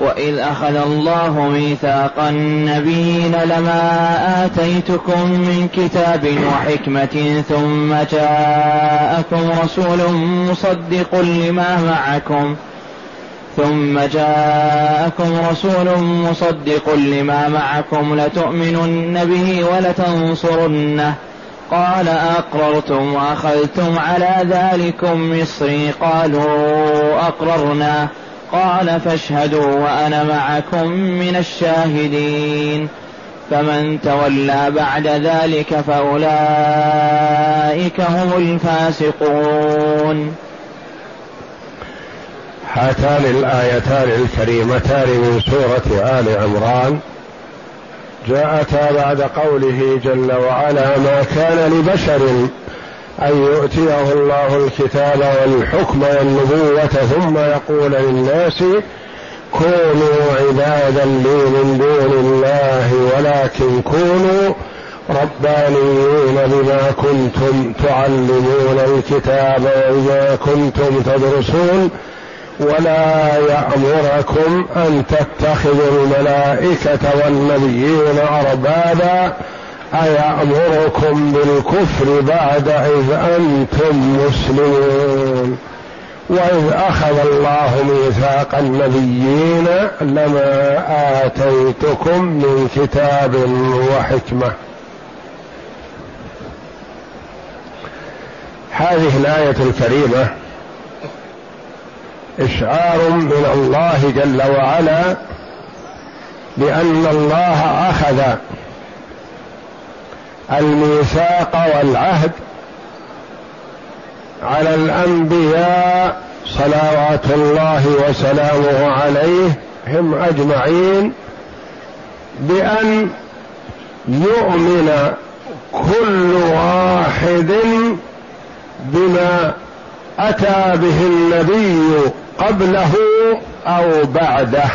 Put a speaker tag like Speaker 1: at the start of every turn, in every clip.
Speaker 1: وإذ أخذ الله ميثاق النبيين لما آتيتكم من كتاب وحكمة ثم جاءكم رسول مصدق لما معكم ثم جاءكم رسول مصدق لما معكم لتؤمنن به ولتنصرنه قال أقررتم وأخذتم على ذلكم مصري قالوا أقررنا قال فاشهدوا وأنا معكم من الشاهدين. فمن تولى بعد ذلك فأولئك هم الفاسقون.
Speaker 2: هاتان الآيتان الكريمتان من سورة آل عمران. جاءتا بعد قوله جل وعلا ما كان لبشر أن يؤتيه الله الكتاب والحكم والنبوة ثم يقول للناس كونوا عبادا لي من دون الله ولكن كونوا ربانيين بما كنتم تعلمون الكتاب وبما كنتم تدرسون ولا يأمركم أن تتخذوا الملائكة والنبيين أربابا أيأمركم بالكفر بعد إذ أنتم مسلمون؟ وإذ أخذ الله ميثاق النبيين لما آتيتكم من كتاب وحكمة. هذه الآية الكريمة إشعار من الله جل وعلا بأن الله أخذ الميثاق والعهد على الأنبياء صلوات الله وسلامه عليهم أجمعين بأن يؤمن كل واحد بما أتى به النبي قبله أو بعده.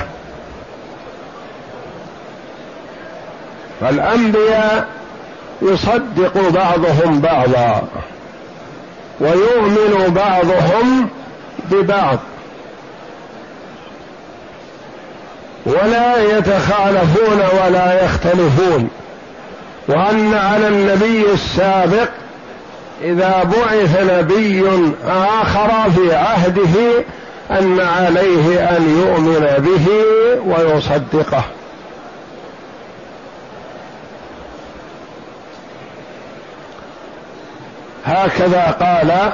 Speaker 2: فالأنبياء يصدق بعضهم بعضا ويؤمن بعضهم ببعض ولا يتخالفون ولا يختلفون وأن على النبي السابق إذا بعث نبي آخر في عهده أن عليه أن يؤمن به ويصدقه. هكذا قال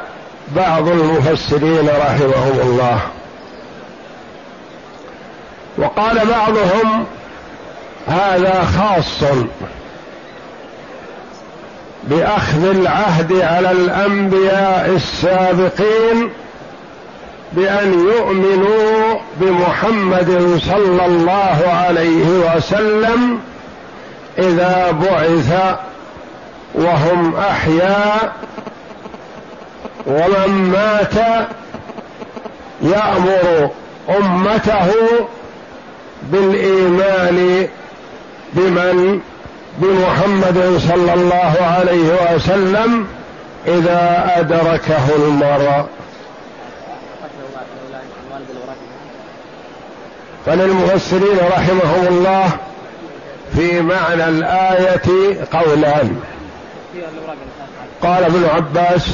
Speaker 2: بعض المفسرين رحمهم الله. وقال بعضهم هذا خاص بأخذ العهد على الأنبياء السابقين بأن يؤمنوا بمحمد صلى الله عليه وسلم إذا بعث وهم أحياء ومن مات يأمر أمته بالإيمان بمن؟ بمحمد صلى الله عليه وسلم إذا أدركه المرء. فللمفسرين رحمهم الله في معنى الآية قولان قال ابن عباس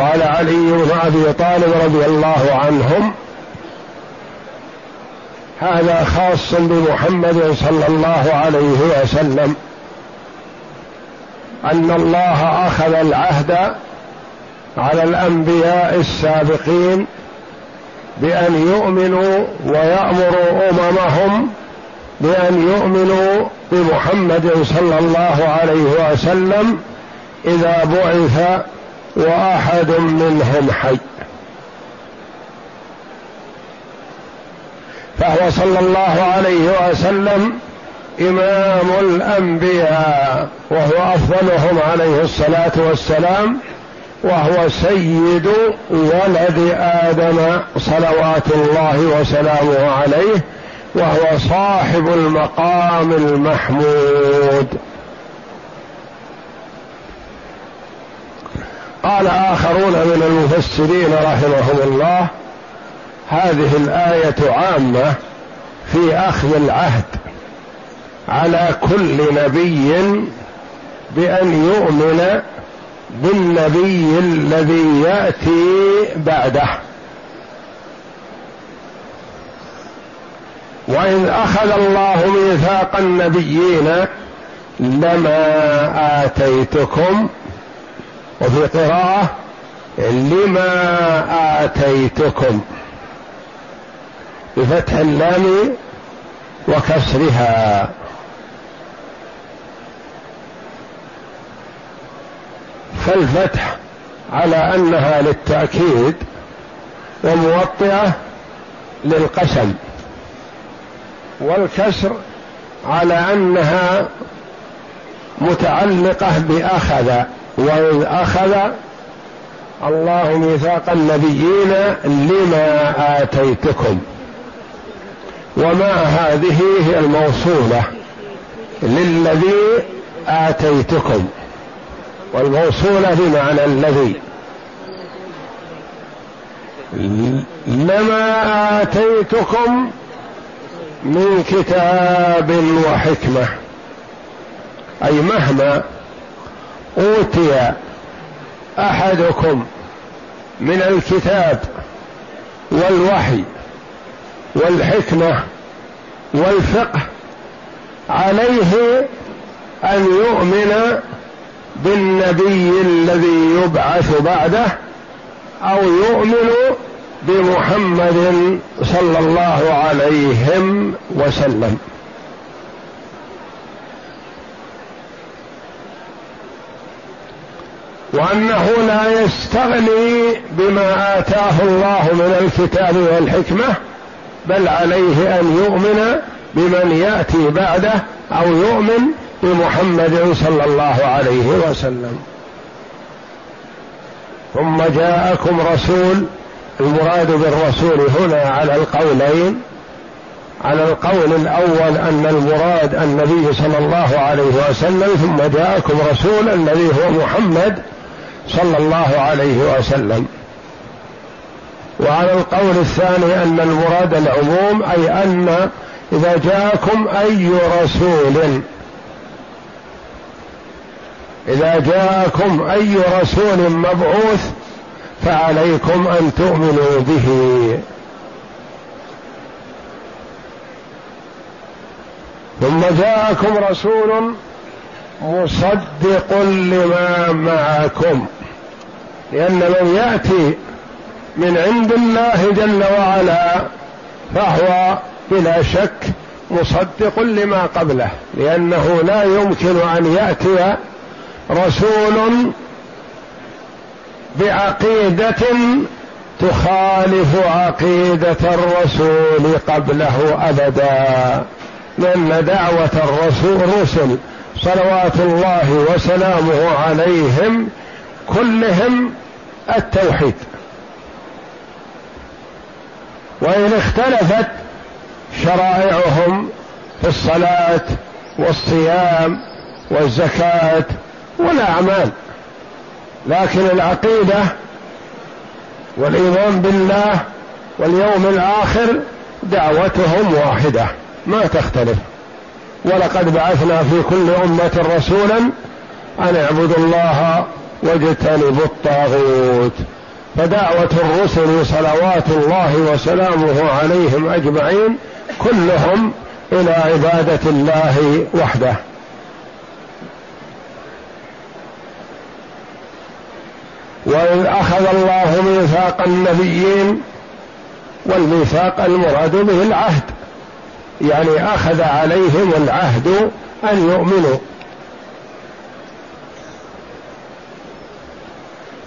Speaker 2: قال علي بن ابي طالب رضي الله عنهم هذا خاص بمحمد صلى الله عليه وسلم أن الله أخذ العهد على الأنبياء السابقين بأن يؤمنوا ويامروا أممهم بأن يؤمنوا بمحمد صلى الله عليه وسلم إذا بعث وأحد منهم حي. فهو صلى الله عليه وسلم إمام الأنبياء وهو أفضلهم عليه الصلاة والسلام وهو سيد ولد آدم صلوات الله وسلامه عليه وهو صاحب المقام المحمود. قال آخرون من المفسرين رحمهم الله هذه الآية عامة في أخذ العهد على كل نبي بأن يؤمن بالنبي الذي يأتي بعده. وإذ أخذ الله ميثاق النبيين لما آتيتكم وفي قراءة لما آتيتكم؟ بفتح اللام وكسرها. فالفتح على أنها للتأكيد وموطئة للقسم. والكسر على أنها متعلقة بأخذ. وإذ أخذ الله ميثاق النبيين لما آتيتكم. وما هذه هي الموصولة للذي آتيتكم. والموصولة بمعنى الذي. لما آتيتكم من كتاب وحكمة. أي مهما أوتي أحدكم من الكتاب والوحي والحكمة والفقه عليه أن يؤمن بالنبي الذي يبعث بعده أو يؤمن بمحمد صلى الله عليهم وسلم. وأنه لا يستغني بما آتاه الله من الكتاب والحكمة بل عليه أن يؤمن بمن يأتي بعده أو يؤمن بمحمد صلى الله عليه وسلم. ثم جاءكم رسول المراد بالرسول هنا على القولين على القول الأول أن المراد النبي صلى الله عليه وسلم ثم جاءكم رسول الذي هو محمد صلى الله عليه وسلم. وعلى القول الثاني أن المراد العموم أي أن إذا جاءكم أي رسول. إذا جاءكم أي رسول مبعوث فعليكم أن تؤمنوا به. ثم جاءكم رسول مصدق لما معكم. لأن من يأتي من عند الله جل وعلا فهو بلا شك مصدق لما قبله لأنه لا يمكن أن يأتي رسول بعقيدة تخالف عقيدة الرسول قبله أبدا. لأن دعوة الرسول رسل. صلوات الله وسلامه عليهم كلهم التوحيد. وإن اختلفت شرائعهم في الصلاة والصيام والزكاة والأعمال. لكن العقيدة والإيمان بالله واليوم الآخر دعوتهم واحدة ما تختلف. ولقد بعثنا في كل أمة رسولا أن اعبدوا الله واجتنبوا الطاغوت. فدعوة الرسل صلوات الله وسلامه عليهم أجمعين كلهم إلى عبادة الله وحده. وإذ أخذ الله ميثاق النبيين والميثاق المراد به العهد. يعني أخذ عليهم العهد أن يؤمنوا.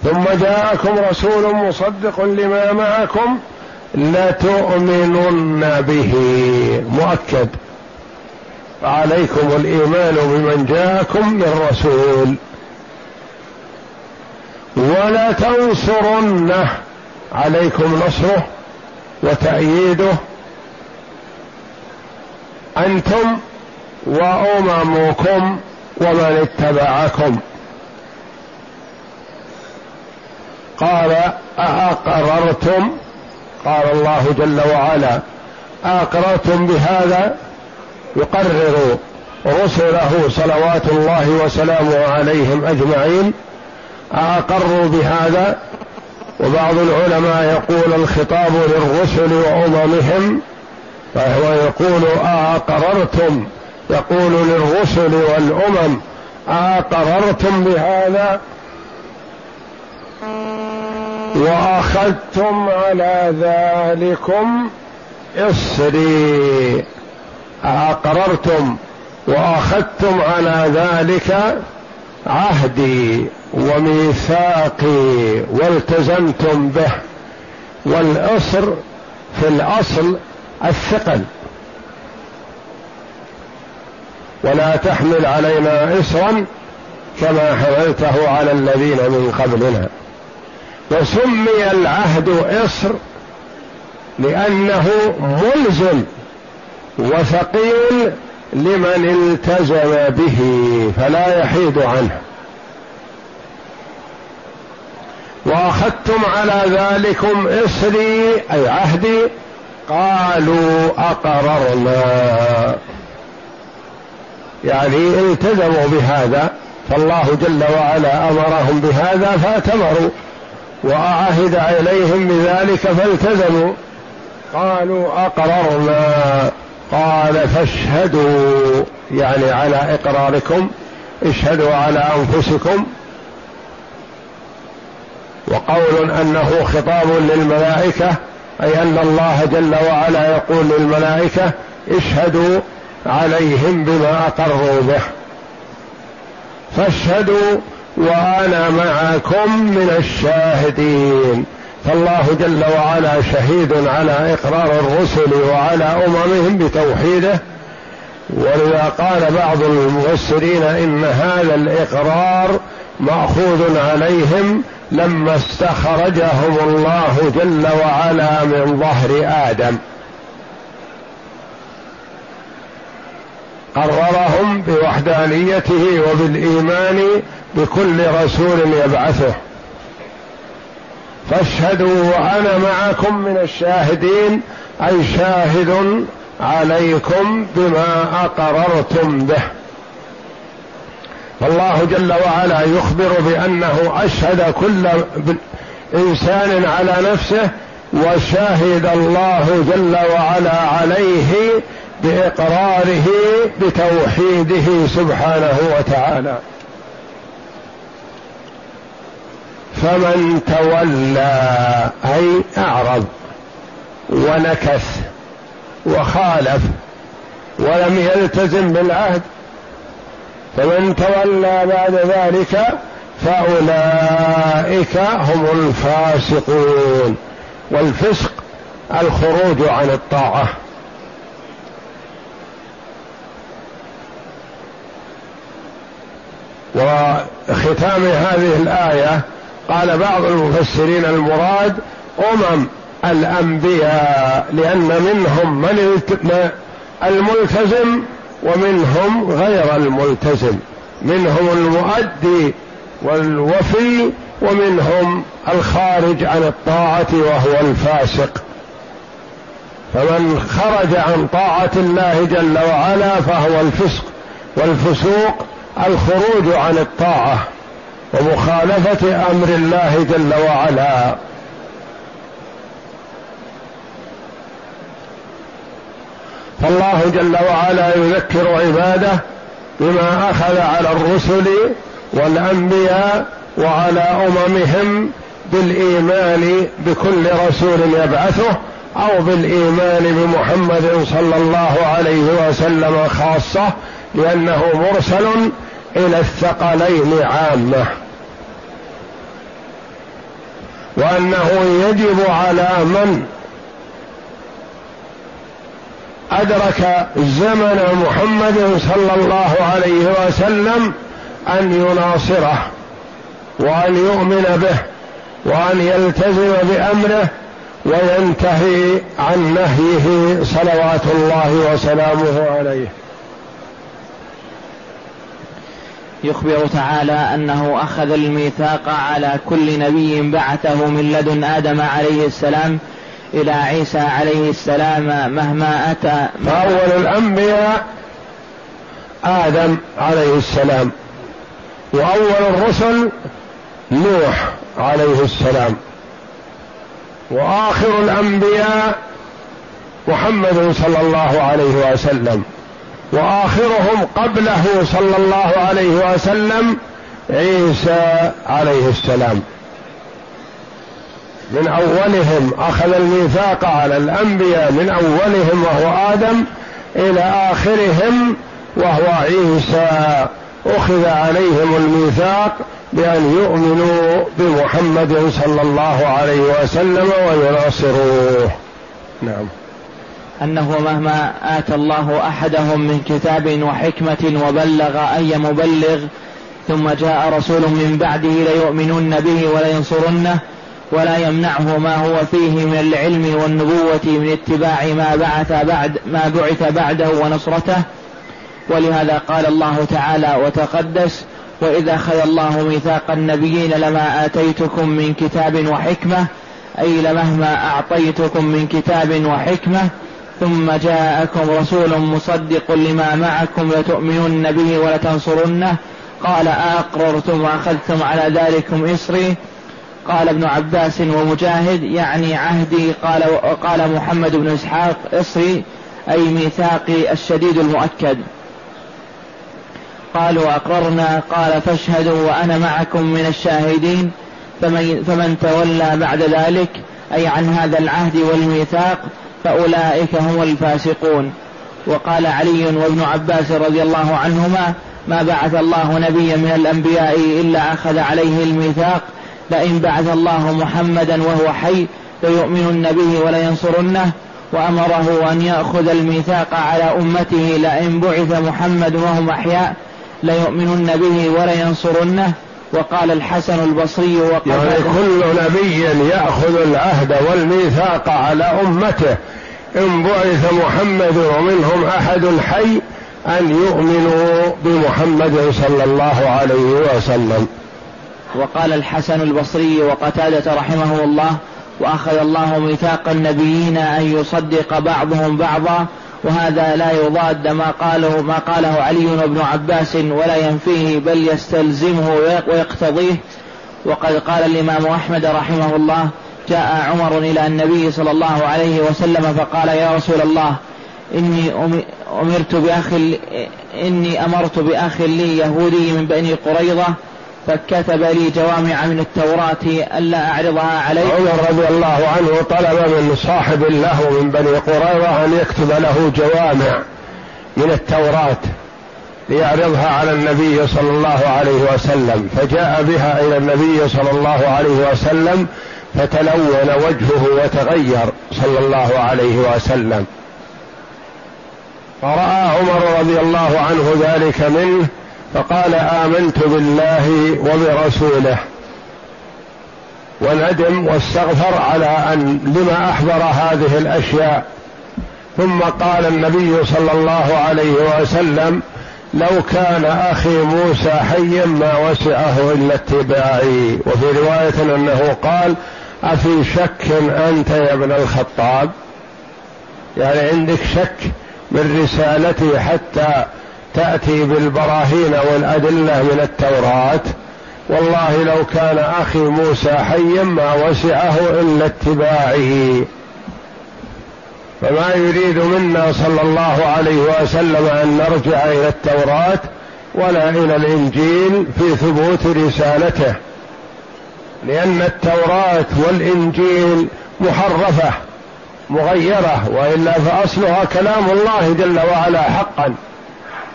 Speaker 2: ثم جاءكم رسول مصدق لما معكم لتؤمنن به. مؤكد. عليكم الإيمان بمن جاءكم من رسول. ولا تنصرنه. عليكم نصره وتأييده. أنتم وأممكم ومن اتبعكم. قال أأقررتم؟ قال الله جل وعلا أقررتم بهذا؟ يقرر رسله صلوات الله وسلامه عليهم أجمعين. أقروا بهذا؟ وبعض العلماء يقول الخطاب للرسل وأممهم فهو يقول أقررتم. يقول للرسل والأمم أقررتم بهذا؟ وأخذتم على ذلكم إصري. آقررتم. وأخذتم على ذلك عهدي وميثاقي والتزمتم به. والأصر في الأصل الثقل. ولا تحمل علينا اصرا كما حملته على الذين من قبلنا. وسمي العهد إصر لأنه ملزم وثقيل لمن التزم به فلا يحيد عنه. وأخذتم على ذلكم إصري أي عهدي قالوا أقررنا. يعني التزموا بهذا فالله جل وعلا أمرهم بهذا فأتمروا وعهد اليهم بذلك فالتزموا. قالوا أقررنا. قال فاشهدوا يعني على إقراركم اشهدوا على أنفسكم. وقول أنه خطاب للملائكة أي أن الله جل وعلا يقول للملائكة اشهدوا عليهم بما أقروا به. فاشهدوا وأنا معكم من الشاهدين. فالله جل وعلا شهيد على إقرار الرسل وعلى أممهم بتوحيده. ولذا قال بعض المفسرين إن هذا الإقرار مأخوذ عليهم لما استخرجهم الله جل وعلا من ظهر آدم. قررهم بوحدانيته وبالإيمان بكل رسول يبعثه. فاشهدوا وأنا معكم من الشاهدين أي شاهد عليكم بما أقررتم به. فالله جل وعلا يخبر بأنه أشهد كل إنسان على نفسه وشهد الله جل وعلا عليه بإقراره بتوحيده سبحانه وتعالى. فمن تولى أي أعرض ونكث وخالف ولم يلتزم بالعهد فمن تولى بعد ذلك فأولئك هم الفاسقون. والفسق الخروج عن الطاعة. وختام هذه الآية قال بعض المفسرين المراد أمم الأنبياء لأن منهم من الملتزم ومنهم غير الملتزم منهم المؤدي والوفي ومنهم الخارج عن الطاعة وهو الفاسق. فمن خرج عن طاعة الله جل وعلا فهو الفسق والفسوق الخروج عن الطاعة ومخالفة أمر الله جل وعلا. فالله جل وعلا يذكر عباده بما أخذ على الرسل والأنبياء وعلى أممهم بالإيمان بكل رسول يبعثه أو بالإيمان بمحمد صلى الله عليه وسلم خاصة لأنه مرسل إلى الثقلين عامة. وأنه يجب على من أدرك زمن محمد صلى الله عليه وسلم أن يناصره وأن يؤمن به وأن يلتزم بأمره وينتهي عن نهيه صلوات الله وسلامه عليه.
Speaker 1: يخبر تعالى أنه أخذ الميثاق على كل نبي بعثه من لدن آدم عليه السلام إلى عيسى عليه السلام مهما أتى.
Speaker 2: فأول الأنبياء آدم عليه السلام وأول الرسل نوح عليه السلام وآخر الأنبياء محمد صلى الله عليه وسلم وآخرهم قبله صلى الله عليه وسلم عيسى عليه السلام. من أولهم أخذ الميثاق على الأنبياء من أولهم وهو آدم إلى آخرهم وهو عيسى. أخذ عليهم الميثاق بأن يؤمنوا بمحمد صلى الله عليه وسلم ويناصروه. نعم.
Speaker 1: أنه مهما آتى الله أحدهم من كتاب وحكمة وبلغ أي مبلغ ثم جاء رسول من بعده ليؤمنن به ولينصرنه ولا يمنعه ما هو فيه من العلم والنبوة من اتباع ما بعث بعد ما بعث بعده ونصرته. ولهذا قال الله تعالى وتقدس وإذا أخذ الله ميثاق النبيين لما آتيتكم من كتاب وحكمة أي لمهما أعطيتكم من كتاب وحكمة ثم جاءكم رسول مصدق لما معكم لتؤمنن به ولتنصرنه. قال أقررتم وأخذتم على ذلكم إصري. قال ابن عباس ومجاهد يعني عهدي قال قال محمد بن إسحاق إصري أي ميثاقي الشديد المؤكد. قالوا أقررنا قال فاشهدوا وأنا معكم من الشاهدين فمن, فمن تولى بعد ذلك أي عن هذا العهد والميثاق فأولئك هم الفاسقون. وقال علي وابن عباس رضي الله عنهما ما بعث الله نبيا من الأنبياء إلا أخذ عليه الميثاق لئن بعث الله محمدا وهو حي ليؤمنن به ولينصرنه وأمره أن يأخذ الميثاق على أمته لئن بعث محمد وهم أحياء ليؤمنن به ولينصرنه. وقال الحسن البصري
Speaker 2: وقال يعني كل نبي يأخذ العهد والميثاق على أمته. إن بعث محمد ومنهم أحد حي أن يؤمنوا بمحمد صلى الله عليه وسلم.
Speaker 1: وقال الحسن البصري وقتادة رحمه الله وأخذ الله ميثاق النبيين أن يصدق بعضهم بعضا وهذا لا يضاد ما قاله ما قاله علي بن عباس ولا ينفيه بل يستلزمه ويقتضيه. وقد قال الإمام أحمد رحمه الله جاء عمر إلى النبي صلى الله عليه وسلم فقال يا رسول الله إني أمرت بأخ إني أمرت بأخ لي يهودي من بني قريظة فكتب لي جوامع من التوراة ألا أعرضها عليه
Speaker 2: عمر رضي الله عنه طلب من صاحب له من بني قريظة أن يكتب له جوامع من التوراة ليعرضها على النبي صلى الله عليه وسلم. فجاء بها إلى النبي صلى الله عليه وسلم فتلون وجهه وتغير صلى الله عليه وسلم. فرأى عمر رضي الله عنه ذلك منه فقال آمنت بالله وبرسوله وندم واستغفر على أن لما أحضر هذه الأشياء. ثم قال النبي صلى الله عليه وسلم لو كان أخي موسى حيا ما وسعه إلا اتباعي. وفي رواية أنه قال أفي شك أنت يا ابن الخطاب؟ يعني عندك شك من رسالتي حتى تأتي بالبراهين والأدلة من التوراة. والله لو كان أخي موسى حيا ما وسعه إلا اتباعه. فما يريد منا صلى الله عليه وسلم أن نرجع إلى التوراة ولا إلى الإنجيل في ثبوت رسالته. لأن التوراة والإنجيل محرفة مغيرة وإلا فأصلها كلام الله جل وعلا حقا.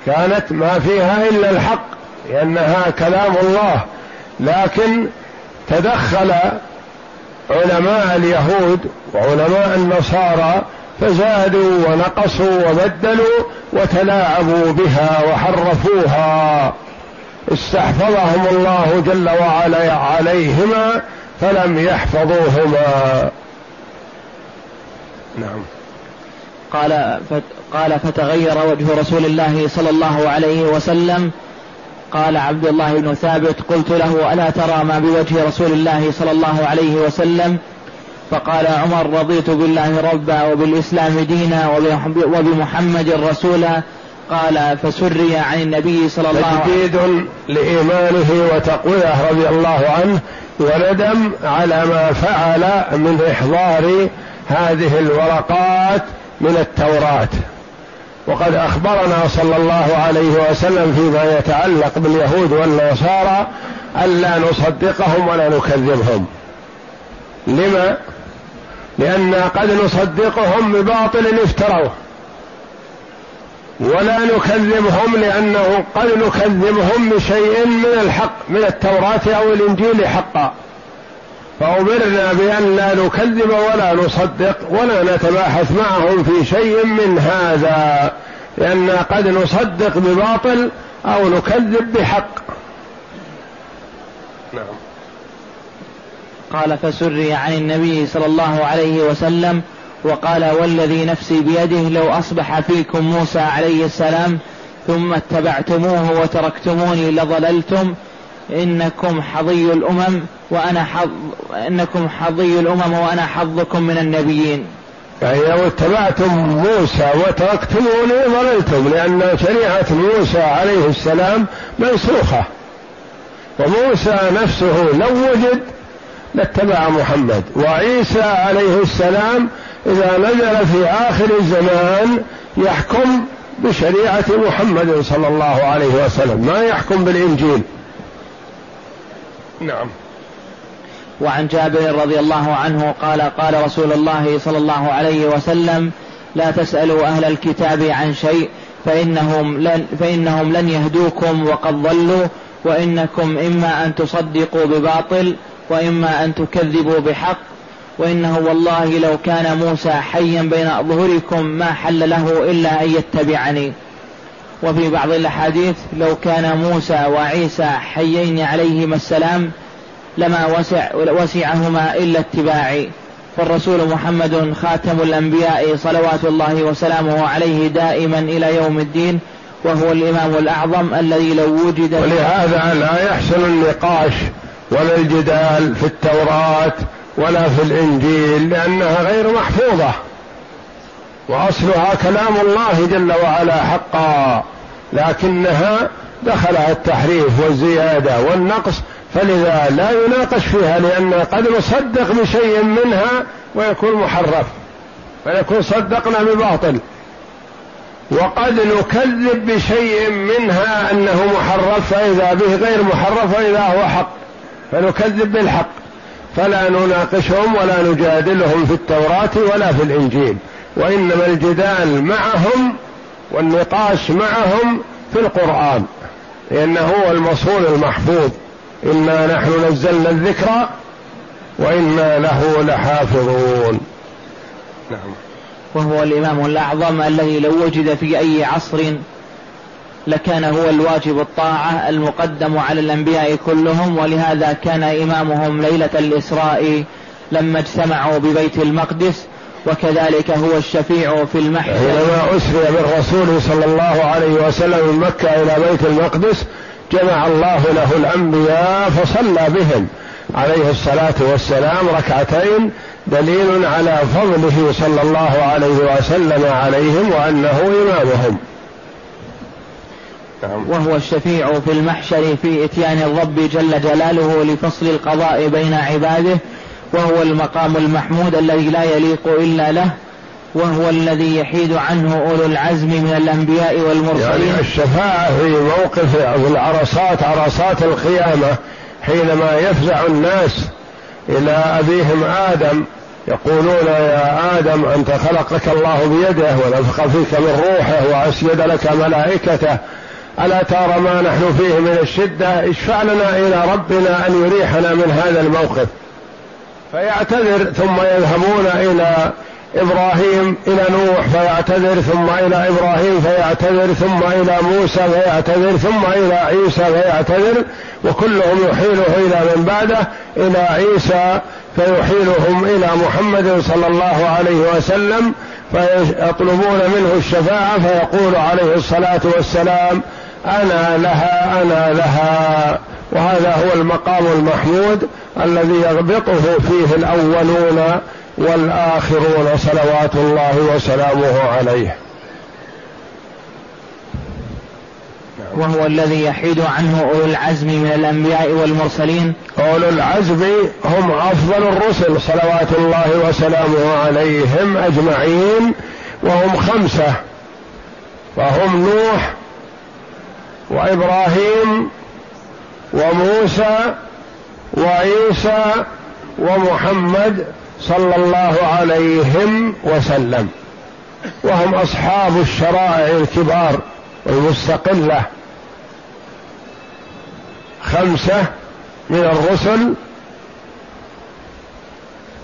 Speaker 2: كانت ما فيها إلا الحق لأنها كلام الله. لكن تدخل علماء اليهود وعلماء النصارى فزادوا ونقصوا وبدلوا وتلاعبوا بها وحرفوها. استحفظهم الله جل وعلا عليهما فلم يحفظوهما. نعم.
Speaker 1: قال قال فتغير وجه رسول الله صلى الله عليه وسلم. قال عبد الله بن ثابت قلت له ألا ترى ما بوجه رسول الله صلى الله عليه وسلم؟ فقال عمر رضيت بالله ربا وبالإسلام دينا وبمحمد رسولا قال فسري عن النبي صلى الله عليه
Speaker 2: وسلم تجديد لإيمانه وتقويه رضي الله عنه وندم على ما فعل من إحضار هذه الورقات. من التوراة. وقد أخبرنا صلى الله عليه وسلم فيما يتعلق باليهود والنصارى ألا نصدقهم ولا نكذبهم. لما؟ لأننا قد نصدقهم بباطل افتروه ولا نكذبهم لأنه قد نكذبهم بشيء من الحق من التوراة أو الإنجيل حقا. فأمرنا بأن لا نكذب ولا نصدق ولا نتباحث معهم في شيء من هذا لأن قد نصدق بباطل أو نكذب بحق.
Speaker 1: نعم. قال فسري عن النبي صلى الله عليه وسلم وقال والذي نفسي بيده لو أصبح فيكم موسى عليه السلام ثم اتبعتموه وتركتموني لضللتم إنكم حظي الأمم وأنا حظ إنكم حظي الأمم وأنا حظكم من النبيين.
Speaker 2: يعني لو اتبعتم موسى وتركتموني ضللتم لأن شريعة موسى عليه السلام منسوخة. وموسى نفسه لو وجد لاتبع محمد. وعيسى عليه السلام إذا نزل في آخر الزمان يحكم بشريعة محمد صلى الله عليه وسلم ما يحكم بالإنجيل.
Speaker 1: نعم. وعن جابر رضي الله عنه قال قال رسول الله صلى الله عليه وسلم لا تسألوا أهل الكتاب عن شيء فإنهم لن, فإنهم لن يهدوكم وقد ضلوا وإنكم إما أن تصدقوا بباطل وإما أن تكذبوا بحق وإنه والله لو كان موسى حيا بين أظهركم ما حل له إلا أن يتبعني. وفي بعض الأحاديث لو كان موسى وعيسى حيين عليهما السلام لما وسع وسعهما إلا اتباعي. فالرسول محمد خاتم الأنبياء صلوات الله وسلامه عليه دائما إلى يوم الدين وهو الإمام الأعظم الذي لو وجد
Speaker 2: ولهذا لا يحسن النقاش ولا الجدال في التوراة ولا في الإنجيل لأنها غير محفوظة. وأصلها كلام الله جل وعلا حقا لكنها دخلها التحريف والزيادة والنقص فلذا لا يناقش فيها لأن قد نصدق بشيء منها ويكون محرف فيكون صدقنا بباطل. وقد نكذب بشيء منها أنه محرف فإذا به غير محرف فإذا هو حق فنكذب بالحق. فلا نناقشهم ولا نجادلهم في التوراة ولا في الإنجيل. وإنما الجدال معهم والنقاش معهم في القرآن لأنه هو المصون المحفوظ. إنا نحن نزلنا الذكر وإنا له لحافظون.
Speaker 1: نعم. وهو الإمام الأعظم الذي لو وجد في أي عصر لكان هو الواجب الطاعة المقدم على الأنبياء كلهم ولهذا كان إمامهم ليلة الإسراء لما اجتمعوا ببيت المقدس وكذلك هو الشفيع في المحشر
Speaker 2: حينما أسري بالرسول صلى الله عليه وسلم من مكة إلى بيت المقدس جمع الله له الأنبياء فصلى بهم. عليه الصلاة والسلام ركعتين دليل على فضله صلى الله عليه وسلم عليهم وأنه إمامهم.
Speaker 1: نعم. وهو الشفيع في المحشر في إتيان الرب جل جلاله لفصل القضاء بين عباده وهو المقام المحمود الذي لا يليق إلا له وهو الذي يحيد عنه أولو العزم من الأنبياء والمرسلين.
Speaker 2: يعني الشفاعة في موقف العرصات عرصات القيامة حينما يفزع الناس إلى أبيهم آدم يقولون يا آدم أنت خلقك الله بيده ونفخ فيك من روحه وأسجد لك ملائكته. ألا ترى ما نحن فيه من الشدة؟ اشفع لنا إلى ربنا أن يريحنا من هذا الموقف. فيعتذر ثم يذهبون إلى إبراهيم إلى نوح فيعتذر ثم إلى إبراهيم فيعتذر ثم إلى موسى فيعتذر ثم إلى عيسى فيعتذر وكلهم يحيله إلى من بعده إلى عيسى فيحيلهم إلى محمد صلى الله عليه وسلم فيطلبون منه الشفاعة فيقول عليه الصلاة والسلام أنا لها أنا لها. وهذا هو المقام المحمود. الذي يغبطه فيه الأولون والآخرون صلوات الله وسلامه عليه.
Speaker 1: وهو الذي يحيد عنه أولو العزم من الأنبياء والمرسلين.
Speaker 2: أولو العزم هم أفضل الرسل صلوات الله وسلامه عليهم أجمعين وهم خمسة. فهم نوح وإبراهيم وموسى وعيسى ومحمد صلى الله عليهم وسلم. وهم أصحاب الشرائع الكبار والمستقلة. خمسة من الرسل.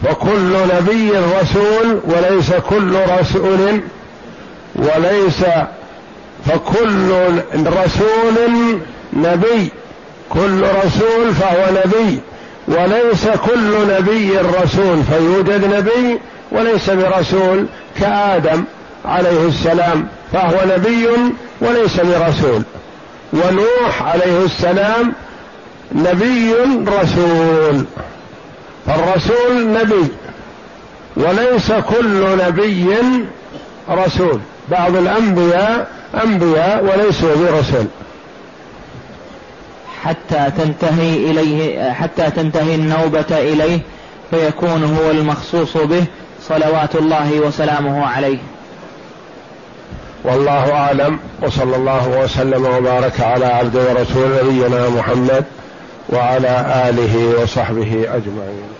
Speaker 2: فكل نبي رسول وليس كل رسول وليس فكل رسول نبي. كل رسول فهو نبي وليس كل نبي رسول فيوجد نبي وليس برسول كآدم عليه السلام فهو نبي وليس برسول. ونوح عليه السلام نبي رسول فالرسول نبي وليس كل نبي رسول. بعض الأنبياء أنبياء وليسوا برسول.
Speaker 1: حتى تنتهي إليه حتى تنتهي النوبة إليه فيكون هو المخصوص به صلوات الله وسلامه عليه.
Speaker 2: والله أعلم وصلى الله وسلم وبارك على عبد ورسول نبينا محمد وعلى آله وصحبه أجمعين.